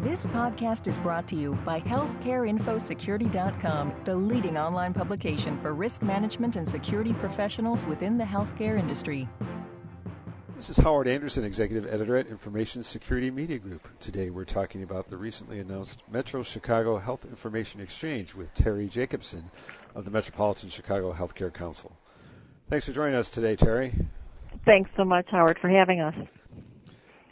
This podcast is brought to you by HealthcareInfoSecurity.com, the leading online publication for risk management and security professionals within the healthcare industry. This is Howard Anderson, Executive Editor at Information Security Media Group. Today we're talking about the recently announced Metro Chicago Health Information Exchange with Terry Jacobson of the Metropolitan Chicago Healthcare Council. Thanks for joining us today, Terry. Thanks so much, Howard, for having us.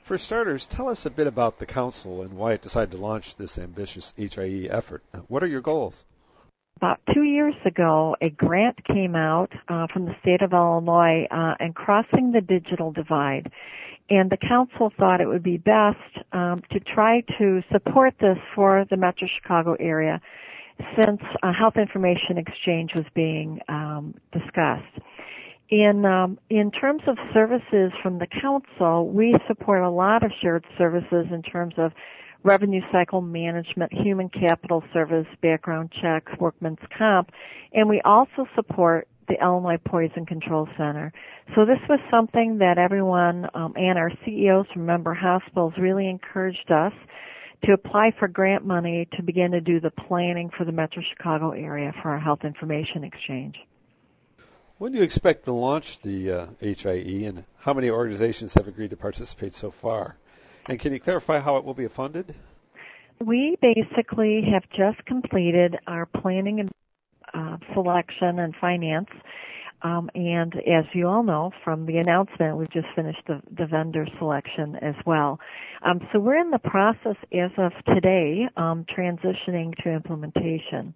For starters, tell us a bit about the Council and why it decided to launch this ambitious HIE effort. What are your goals? About two years ago, a grant came out uh, from the state of Illinois uh, and crossing the digital divide. And the council thought it would be best um, to try to support this for the Metro Chicago area since health information exchange was being um, discussed. In um, in terms of services from the council, we support a lot of shared services in terms of revenue cycle management, human capital service, background checks, workman's comp, and we also support the Illinois Poison Control Center. So this was something that everyone um, and our CEOs from member hospitals really encouraged us to apply for grant money to begin to do the planning for the Metro Chicago area for our health information exchange. When do you expect to launch the uh, HIE, and how many organizations have agreed to participate so far? And can you clarify how it will be funded? We basically have just completed our planning and uh, selection and finance. Um, and as you all know from the announcement, we've just finished the, the vendor selection as well. Um, so we're in the process as of today um, transitioning to implementation.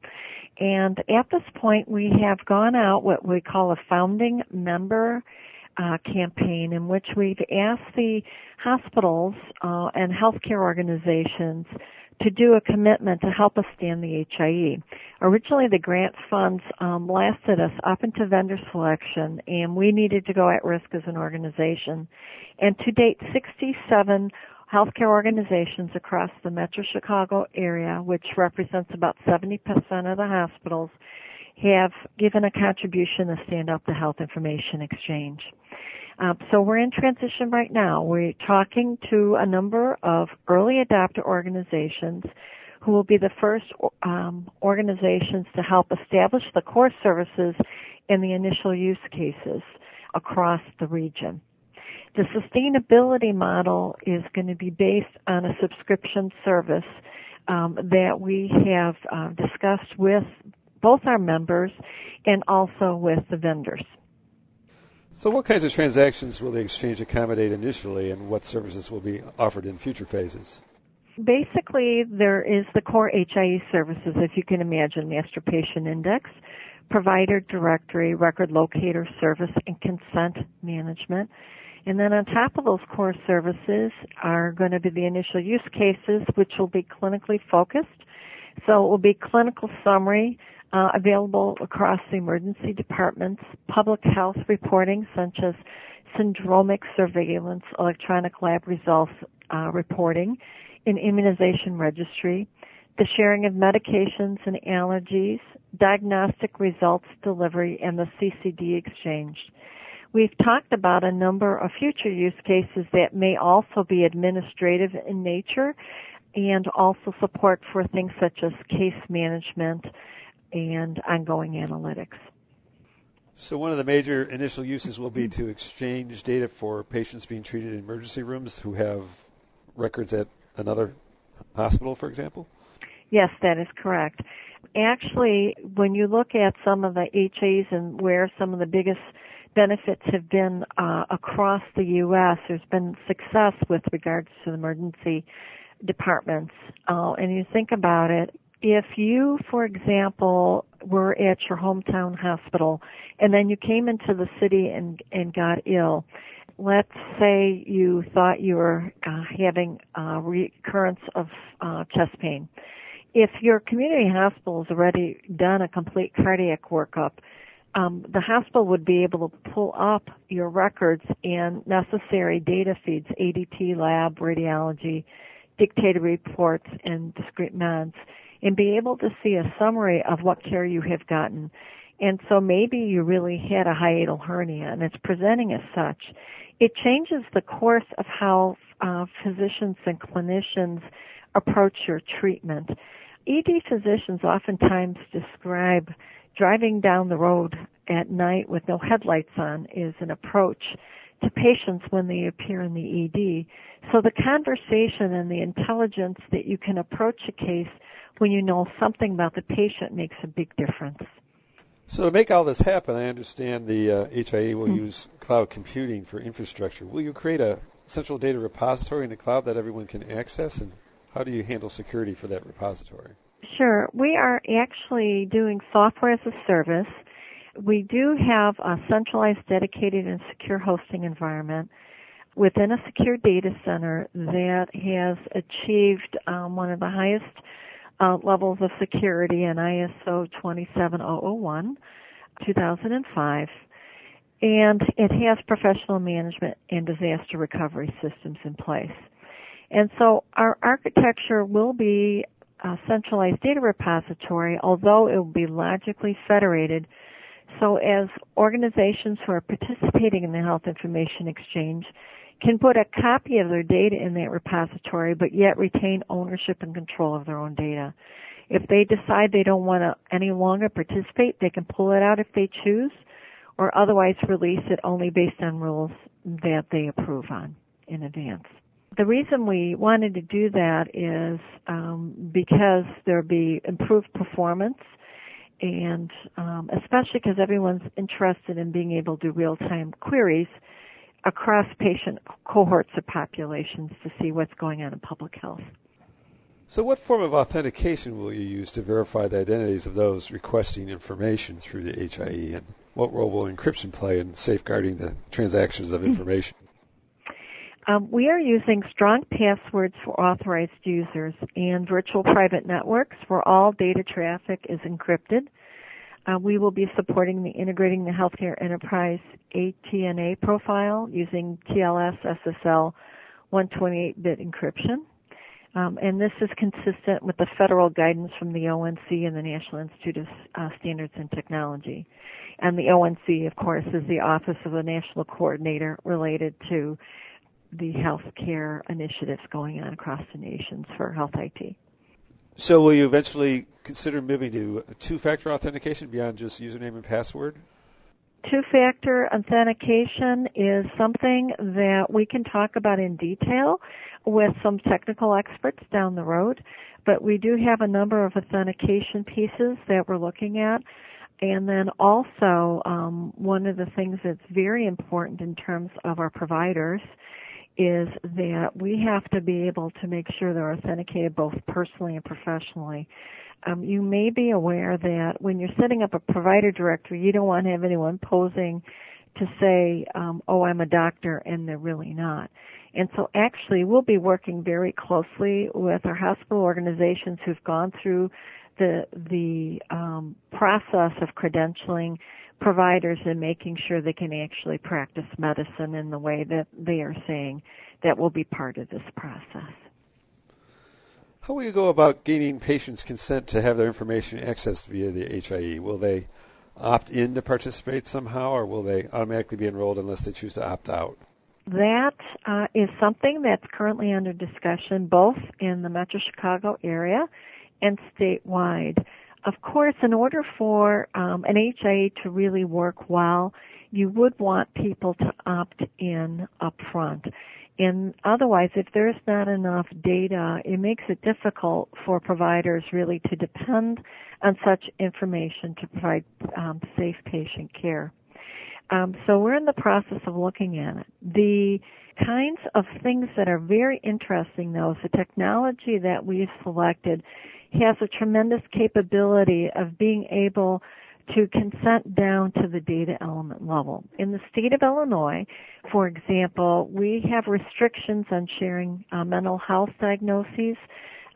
And at this point, we have gone out what we call a founding member uh, campaign in which we've asked the hospitals uh, and healthcare organizations to do a commitment to help us stand the HIE. Originally, the grant funds um, lasted us up into vendor selection, and we needed to go at risk as an organization. And to date, 67 healthcare organizations across the Metro Chicago area, which represents about 70% of the hospitals, have given a contribution to stand up the Health Information Exchange. Um, so we're in transition right now. We're talking to a number of early adopter organizations who will be the first um, organizations to help establish the core services in the initial use cases across the region. The sustainability model is going to be based on a subscription service um, that we have uh, discussed with both our members and also with the vendors. So, what kinds of transactions will the exchange accommodate initially, and what services will be offered in future phases? Basically, there is the core HIE services, if you can imagine, master patient index, provider directory, record locator service, and consent management. And then on top of those core services are going to be the initial use cases, which will be clinically focused. So it will be clinical summary uh, available across the emergency departments, public health reporting such as syndromic surveillance, electronic lab results uh, reporting, an immunization registry, the sharing of medications and allergies, diagnostic results delivery, and the CCD exchange. We've talked about a number of future use cases that may also be administrative in nature and also support for things such as case management and ongoing analytics. So one of the major initial uses will be to exchange data for patients being treated in emergency rooms who have records at another hospital, for example? Yes, that is correct. Actually, when you look at some of the HAs and where some of the biggest benefits have been uh, across the U.S. There's been success with regards to the emergency departments. Uh, and you think about it, if you, for example, were at your hometown hospital and then you came into the city and, and got ill, let's say you thought you were uh, having a recurrence of uh, chest pain. If your community hospital has already done a complete cardiac workup, um, the hospital would be able to pull up your records and necessary data feeds, ADT lab, radiology, dictated reports, and discrete meds, and be able to see a summary of what care you have gotten. And so maybe you really had a hiatal hernia and it's presenting as such. It changes the course of how uh, physicians and clinicians approach your treatment. ED physicians oftentimes describe driving down the road at night with no headlights on is an approach to patients when they appear in the ED. So the conversation and the intelligence that you can approach a case when you know something about the patient makes a big difference. So to make all this happen, I understand the uh, HIE will mm-hmm. use cloud computing for infrastructure. Will you create a central data repository in the cloud that everyone can access, and how do you handle security for that repository? Sure. We are actually doing software as a service. We do have a centralized, dedicated, and secure hosting environment within a secure data center that has achieved um, one of the highest uh, levels of security in ISO 27001 2005 and it has professional management and disaster recovery systems in place. And so our architecture will be a centralized data repository, although it will be logically federated. So as organizations who are participating in the health information exchange can put a copy of their data in that repository, but yet retain ownership and control of their own data. If they decide they don't want to any longer participate, they can pull it out if they choose, or otherwise release it only based on rules that they approve on in advance. The reason we wanted to do that is um, because there'll be improved performance and um, especially because everyone's interested in being able to do real-time queries across patient cohorts of populations to see what's going on in public health. So, what form of authentication will you use to verify the identities of those requesting information through the HIE, and what role will encryption play in safeguarding the transactions of information? Um, we are using strong passwords for authorized users and virtual private networks where all data traffic is encrypted. Uh, we will be supporting the integrating the healthcare enterprise ATNA profile using TLS SSL 128-bit encryption. Um, and this is consistent with the federal guidance from the ONC and the National Institute of uh, Standards and Technology. And the ONC, of course, is the Office of the National Coordinator related to the healthcare initiatives going on across the nations for health IT. So will you eventually consider moving to two-factor authentication beyond just username and password? Two-factor authentication is something that we can talk about in detail with some technical experts down the road, but we do have a number of authentication pieces that we're looking at. And then also, um, one of the things that's very important in terms of our providers is that we have to be able to make sure they're authenticated both personally and professionally. Um, you may be aware that when you're setting up a provider directory, you don't want to have anyone posing to say, um, "Oh, I'm a doctor," and they're really not. And so, actually, we'll be working very closely with our hospital organizations who've gone through the the um, process of credentialing providers and making sure they can actually practice medicine in the way that they are saying that will be part of this process. How will you go about gaining patients' consent to have their information accessed via the HIE? Will they opt in to participate somehow, or will they automatically be enrolled unless they choose to opt out? That uh, is something that's currently under discussion both in the Metro Chicago area and statewide. Of course, in order for um, an HIE to really work well, you would want people to opt in up front. And otherwise, if there's not enough data, it makes it difficult for providers really to depend on such information to provide um, safe patient care. Um, so we're in the process of looking at it. The kinds of things that are very interesting, though, is the technology that we've selected has a tremendous capability of being able to consent down to the data element level. In the state of Illinois, for example, we have restrictions on sharing uh, mental health diagnoses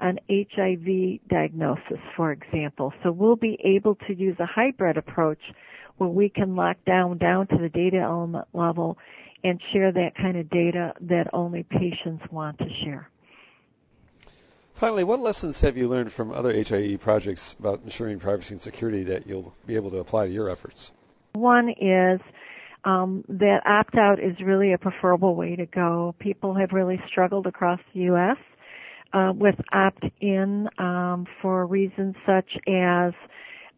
an HIV diagnosis, for example. So we'll be able to use a hybrid approach where we can lock down down to the data element level and share that kind of data that only patients want to share. Finally, what lessons have you learned from other HIE projects about ensuring privacy and security that you'll be able to apply to your efforts? One is um, that opt out is really a preferable way to go. People have really struggled across the U.S. Uh, with opt in um, for reasons such as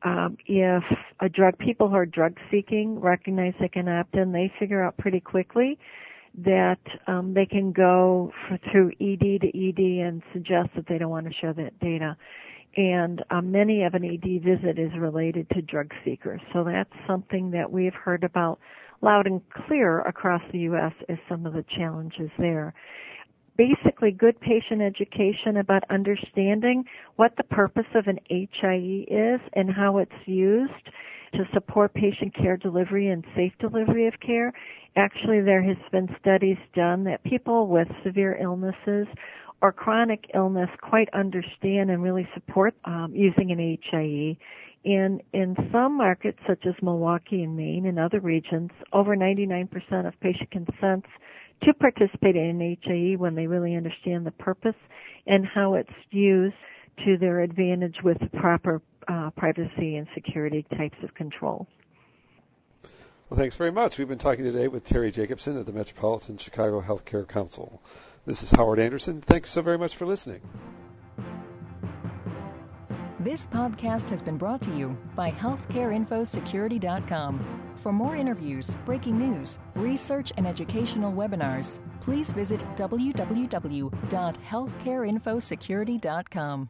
um, if a drug people who are drug seeking recognize they can opt in, they figure out pretty quickly that um, they can go for, through ED to ED and suggest that they don't want to share that data. And uh, many of an ED visit is related to drug seekers. So that's something that we've heard about loud and clear across the U.S. as some of the challenges there. Basically, good patient education about understanding what the purpose of an HIE is and how it's used to support patient care delivery and safe delivery of care. Actually, there has been studies done that people with severe illnesses or chronic illness quite understand and really support um, using an HIE. In in some markets, such as Milwaukee and Maine and other regions, over 99% of patient consents to participate in an HIE when they really understand the purpose and how it's used to their advantage with proper uh, privacy and security types of controls. Well, thanks very much. We've been talking today with Terry Jacobson of the Metropolitan Chicago Healthcare Council. This is Howard Anderson. Thanks so very much for listening. This podcast has been brought to you by HealthcareInfoSecurity.com. For more interviews, breaking news, research, and educational webinars, please visit www.healthcareinfosecurity.com.